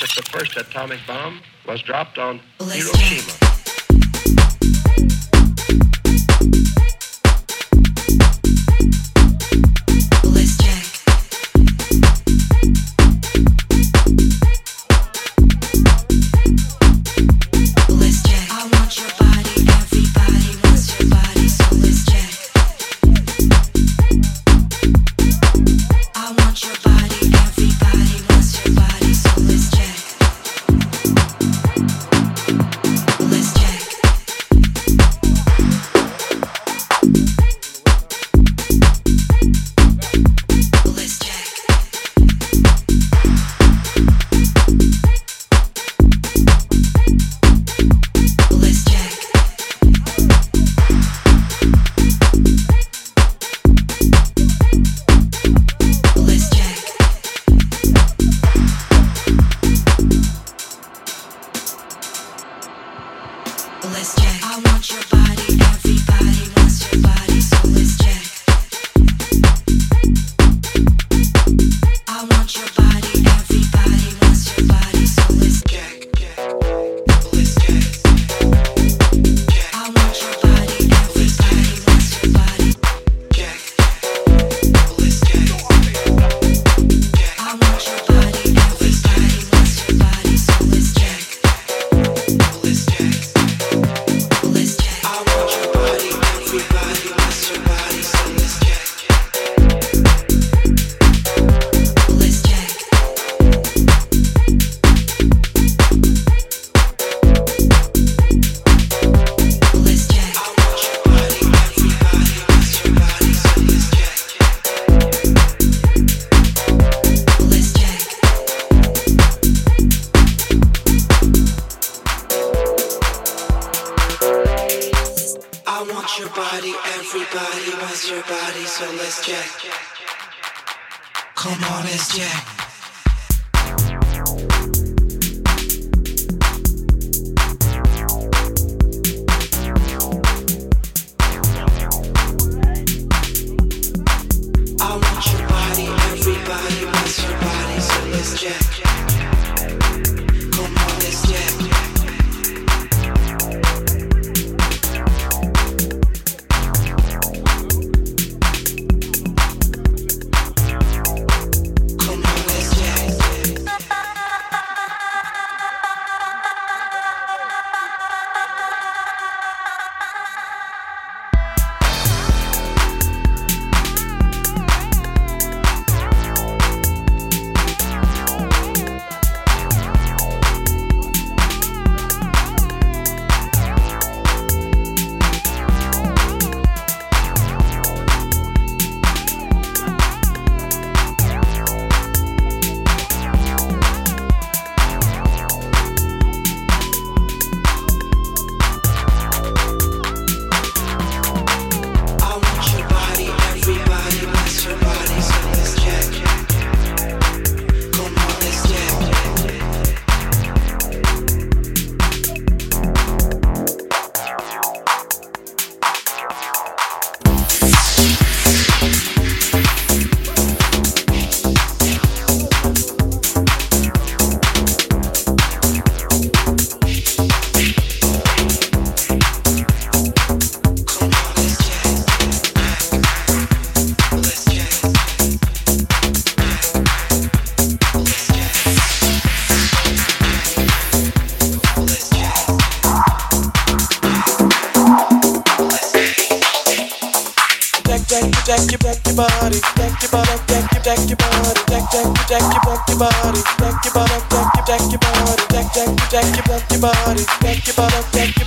that the first atomic bomb was dropped on Hiroshima.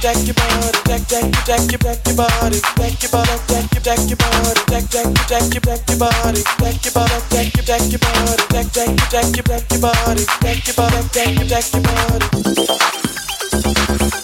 Jack your body, jack, jack, your your deck your body, jack your body, jack, your your body, jack, jack, your your deck your body, jack your body, jack, your your body, jack, jack, your your deck your body, your body, your your body.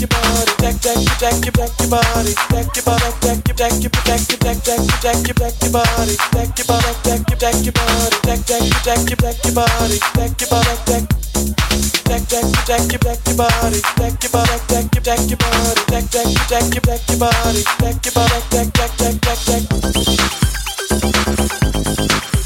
your body, jack, jack, jack, your back your body, jack your body, jack, your jack, your jack, your jack, jack, your jack, your back your body, jack your body, jack, your jack, your body, jack, jack, your jack, your back your body, jack your body, jack. Jack, jack, jack, your back your body, jack your body, jack, your jack, your body, jack, jack, your jack, your back your body, jack your body, jack, jack, jack, jack, jack.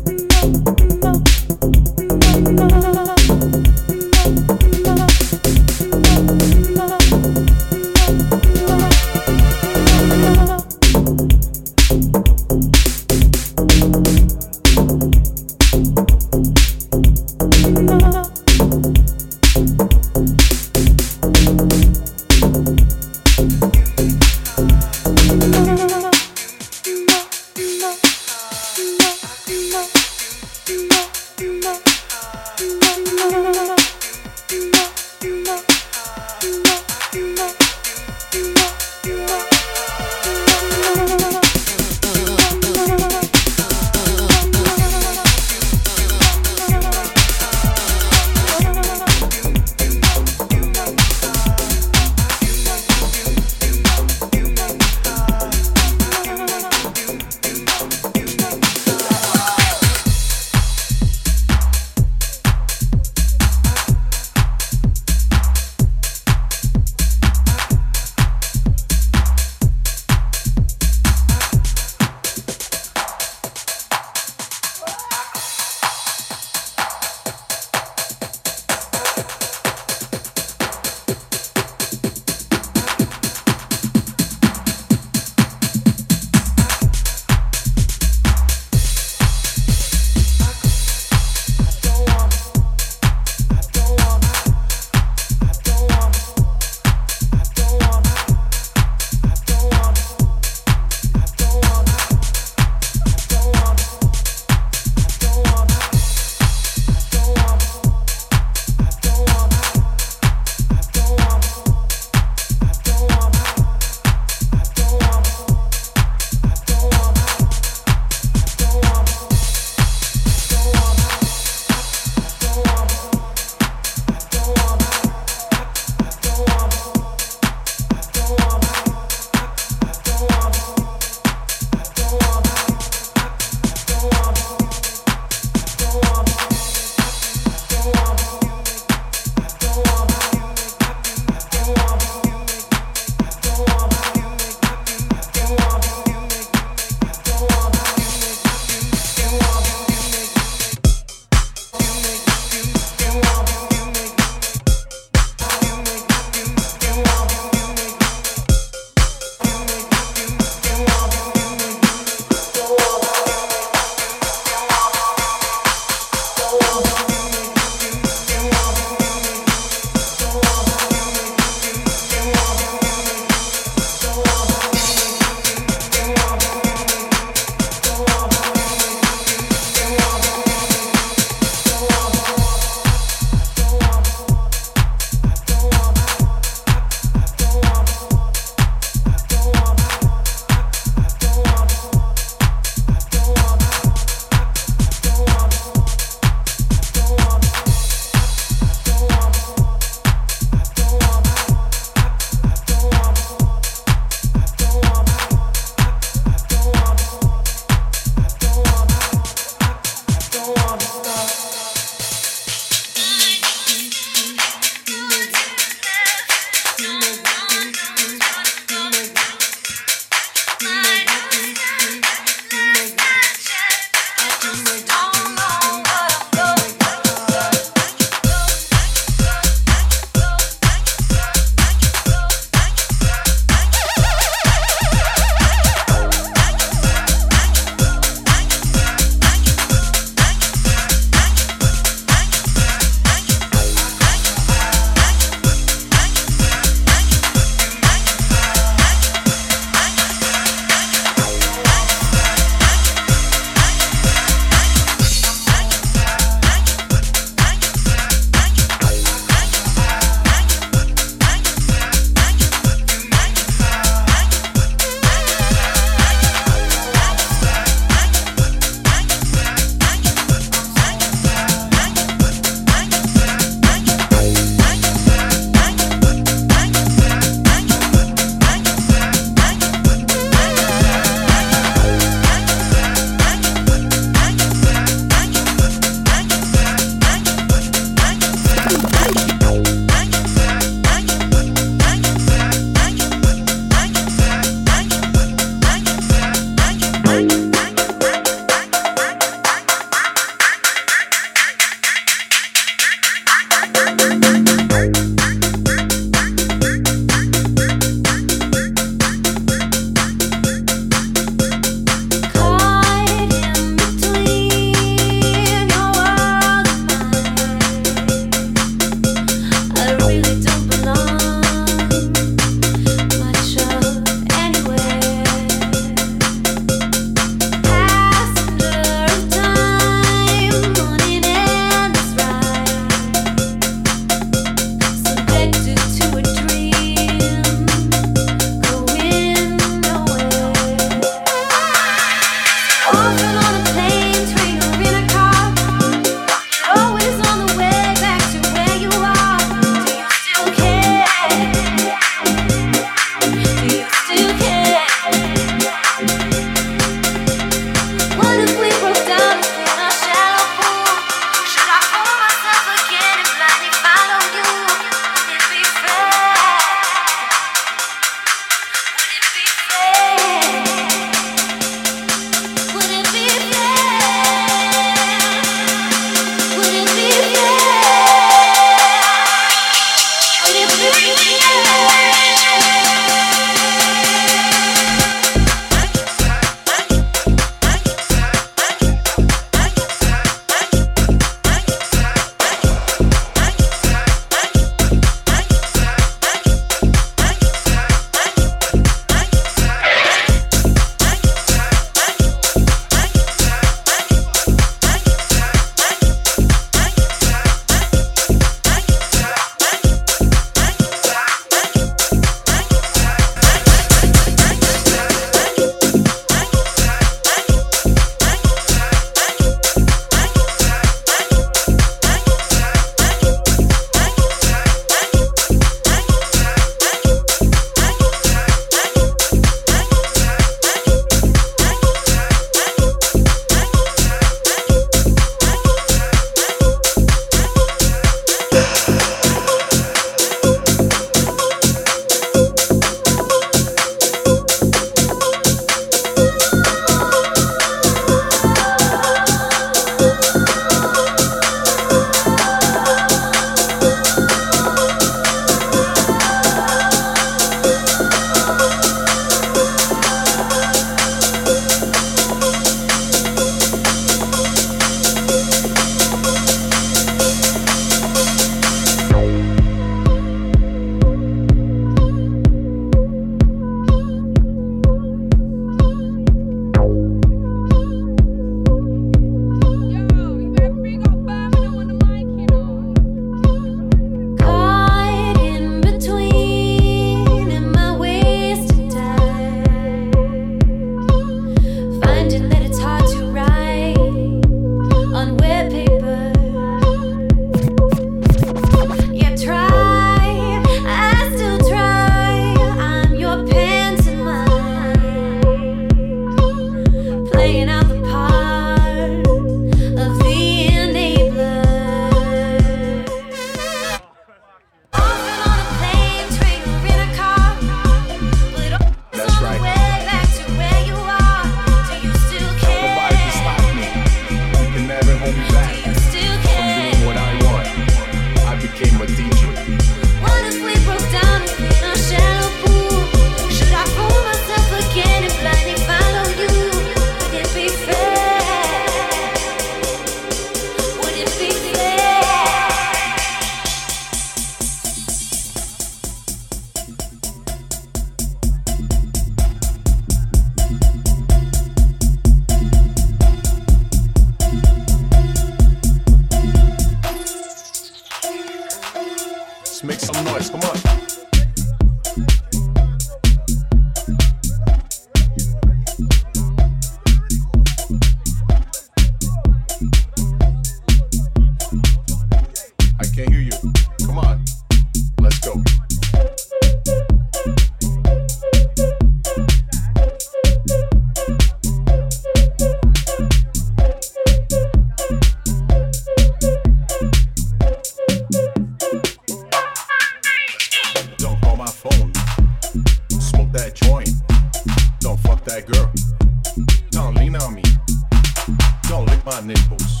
My nipples.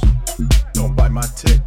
Don't bite my tits.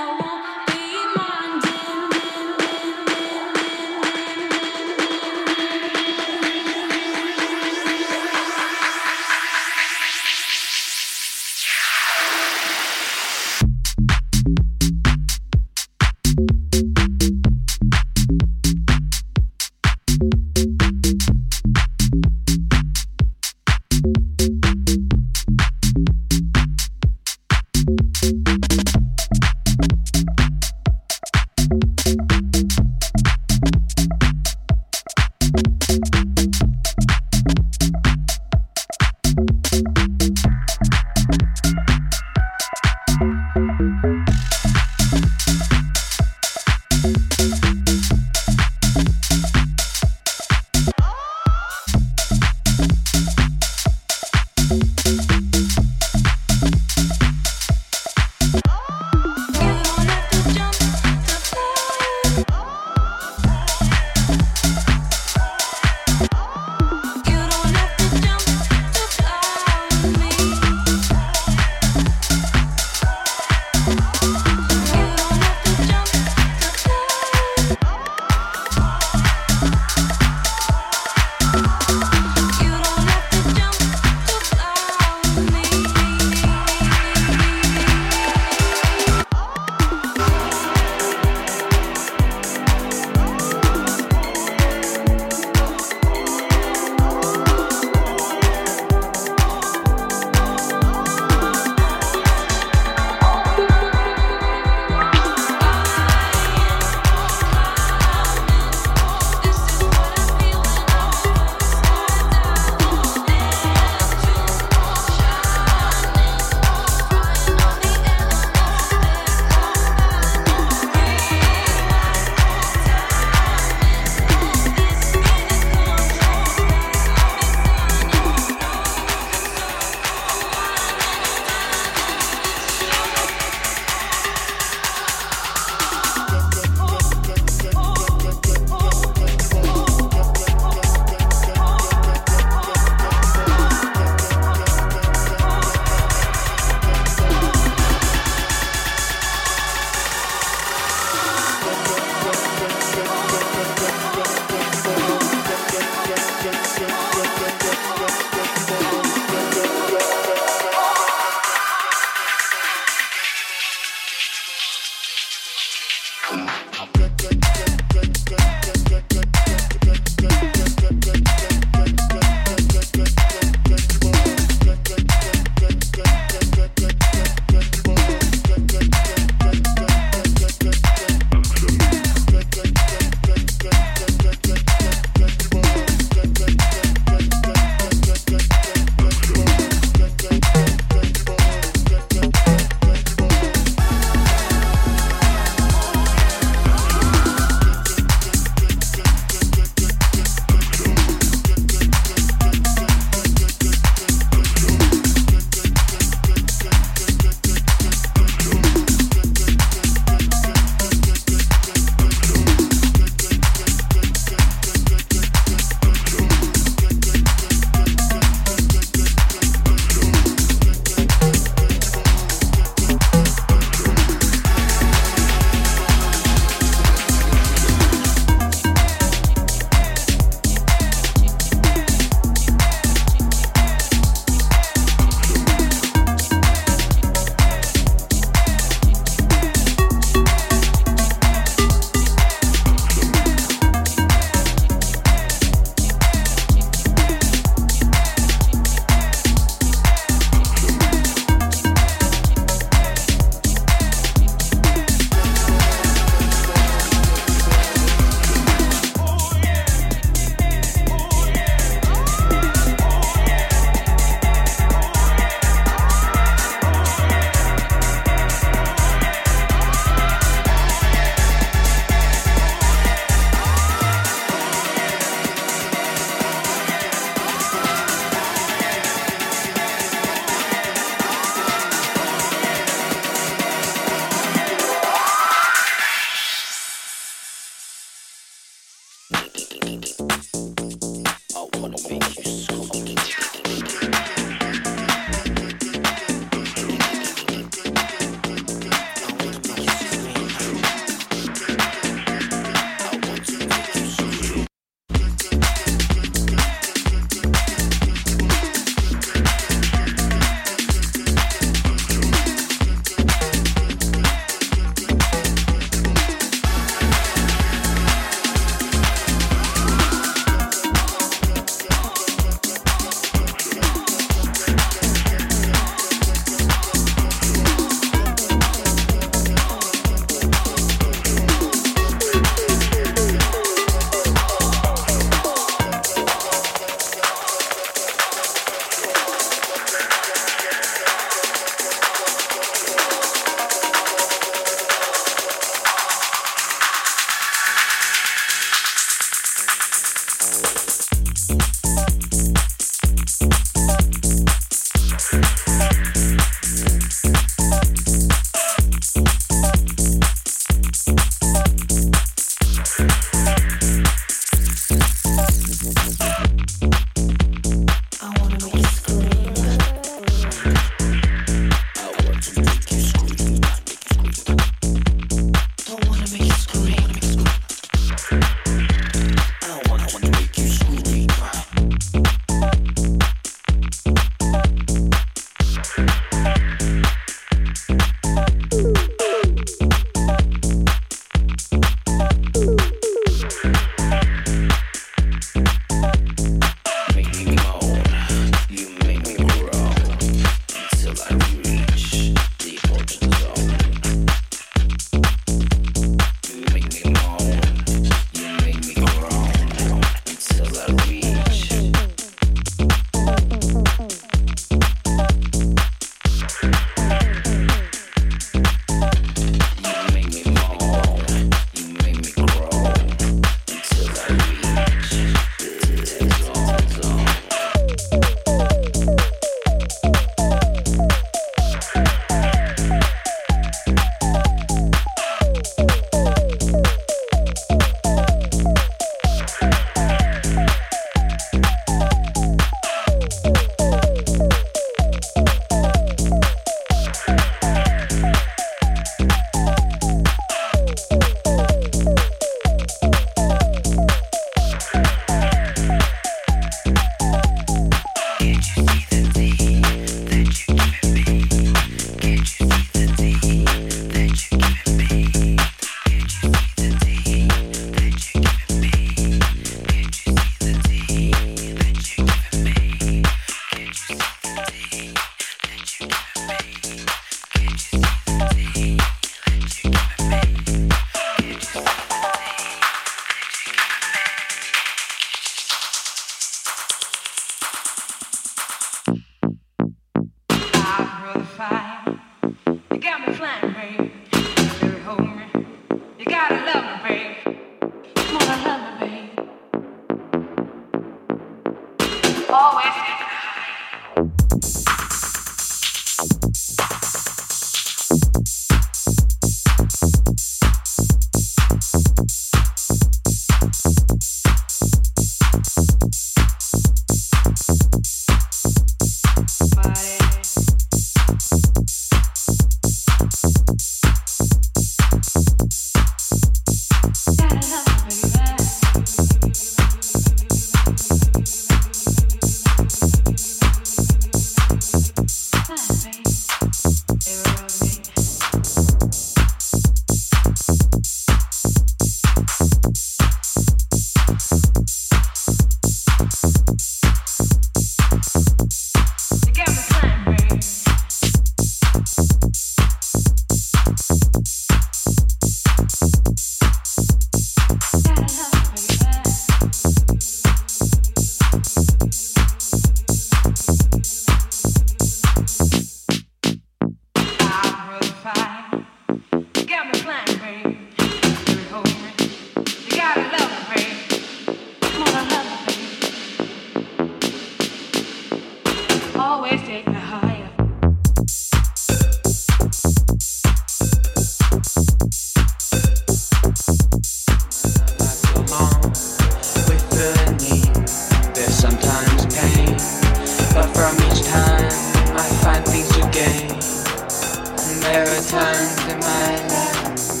there are times in my life.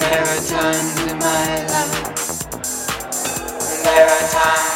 There are times in my life. There are times.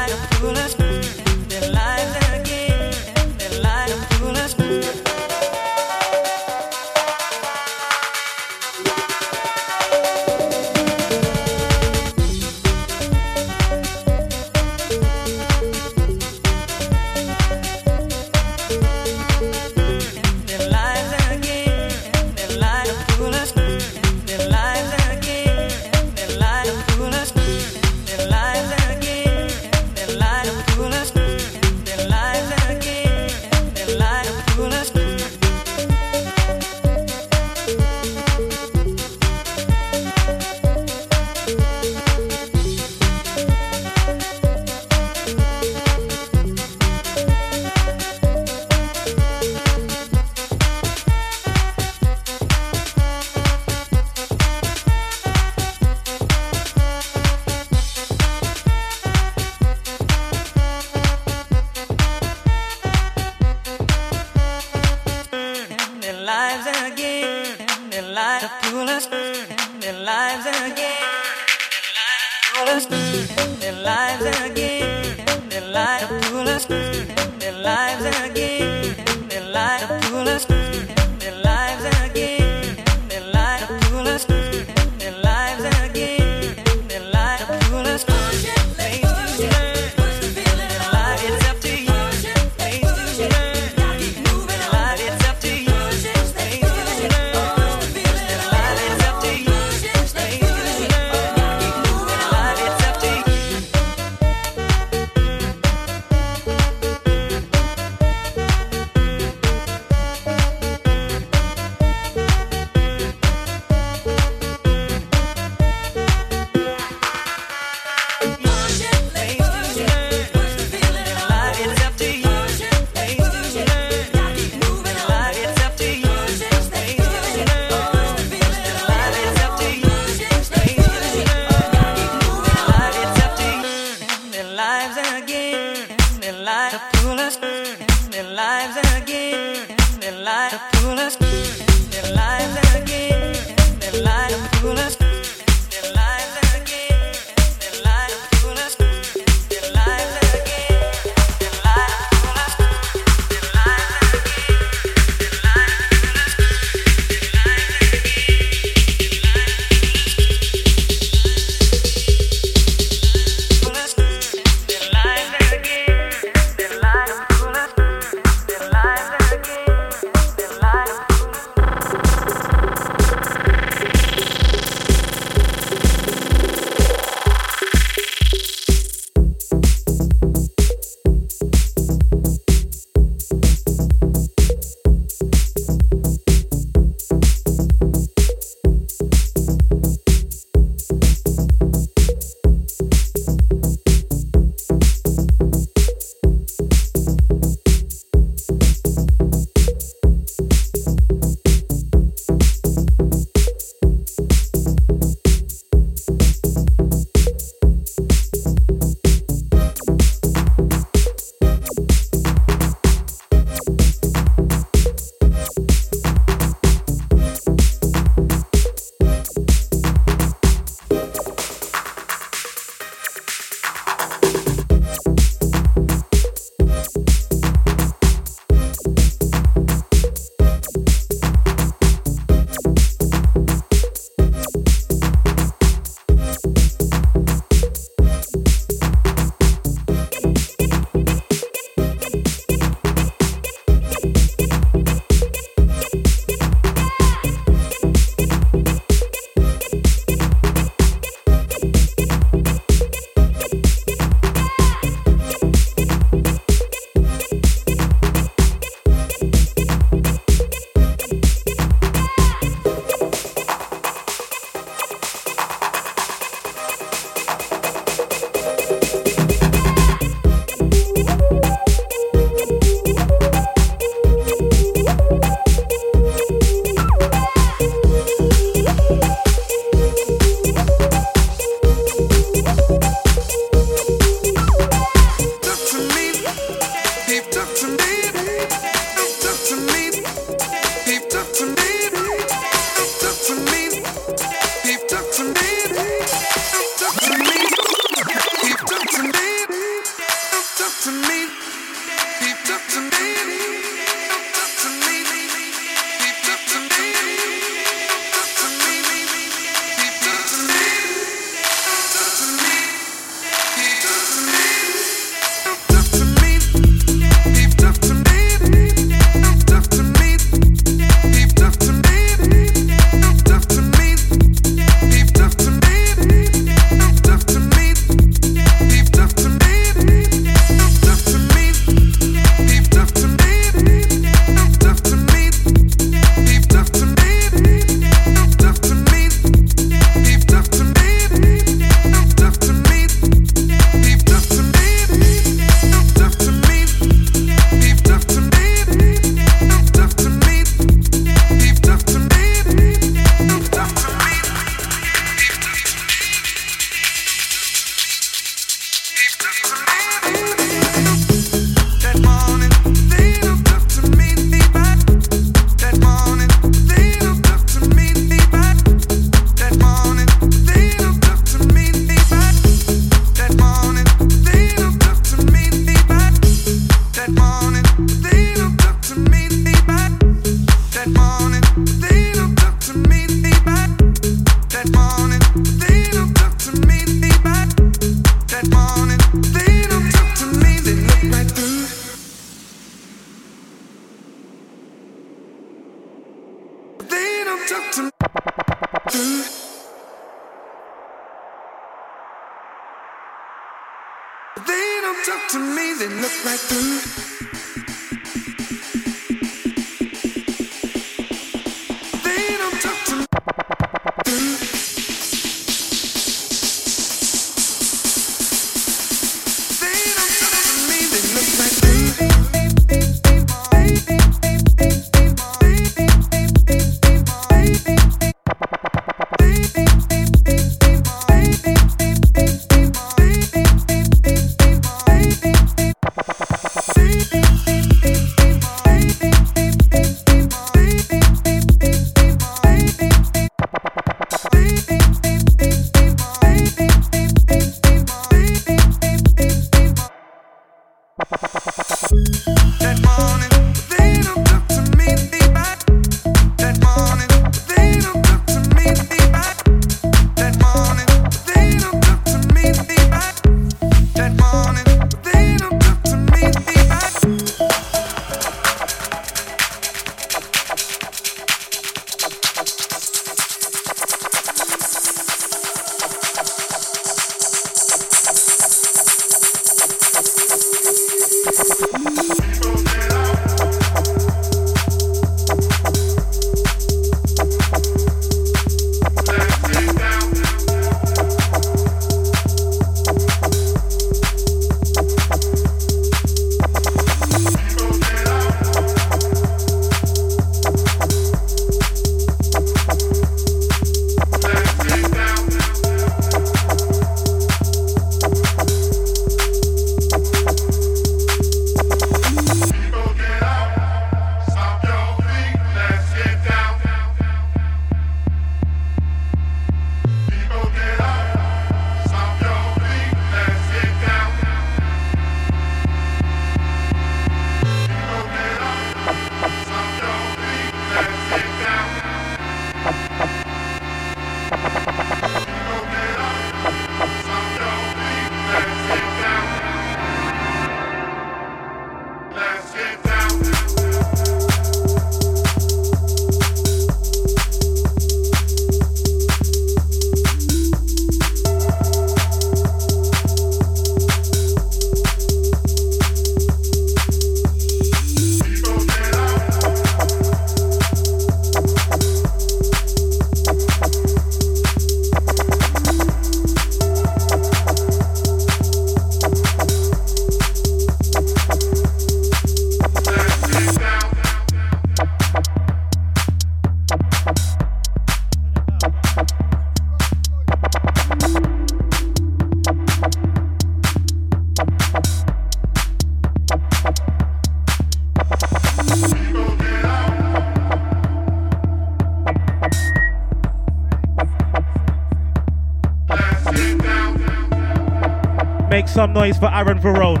Some noise for Aaron Verone.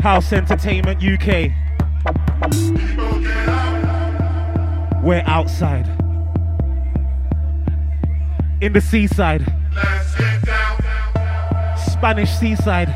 House Entertainment UK. We're outside. In the seaside. Spanish seaside.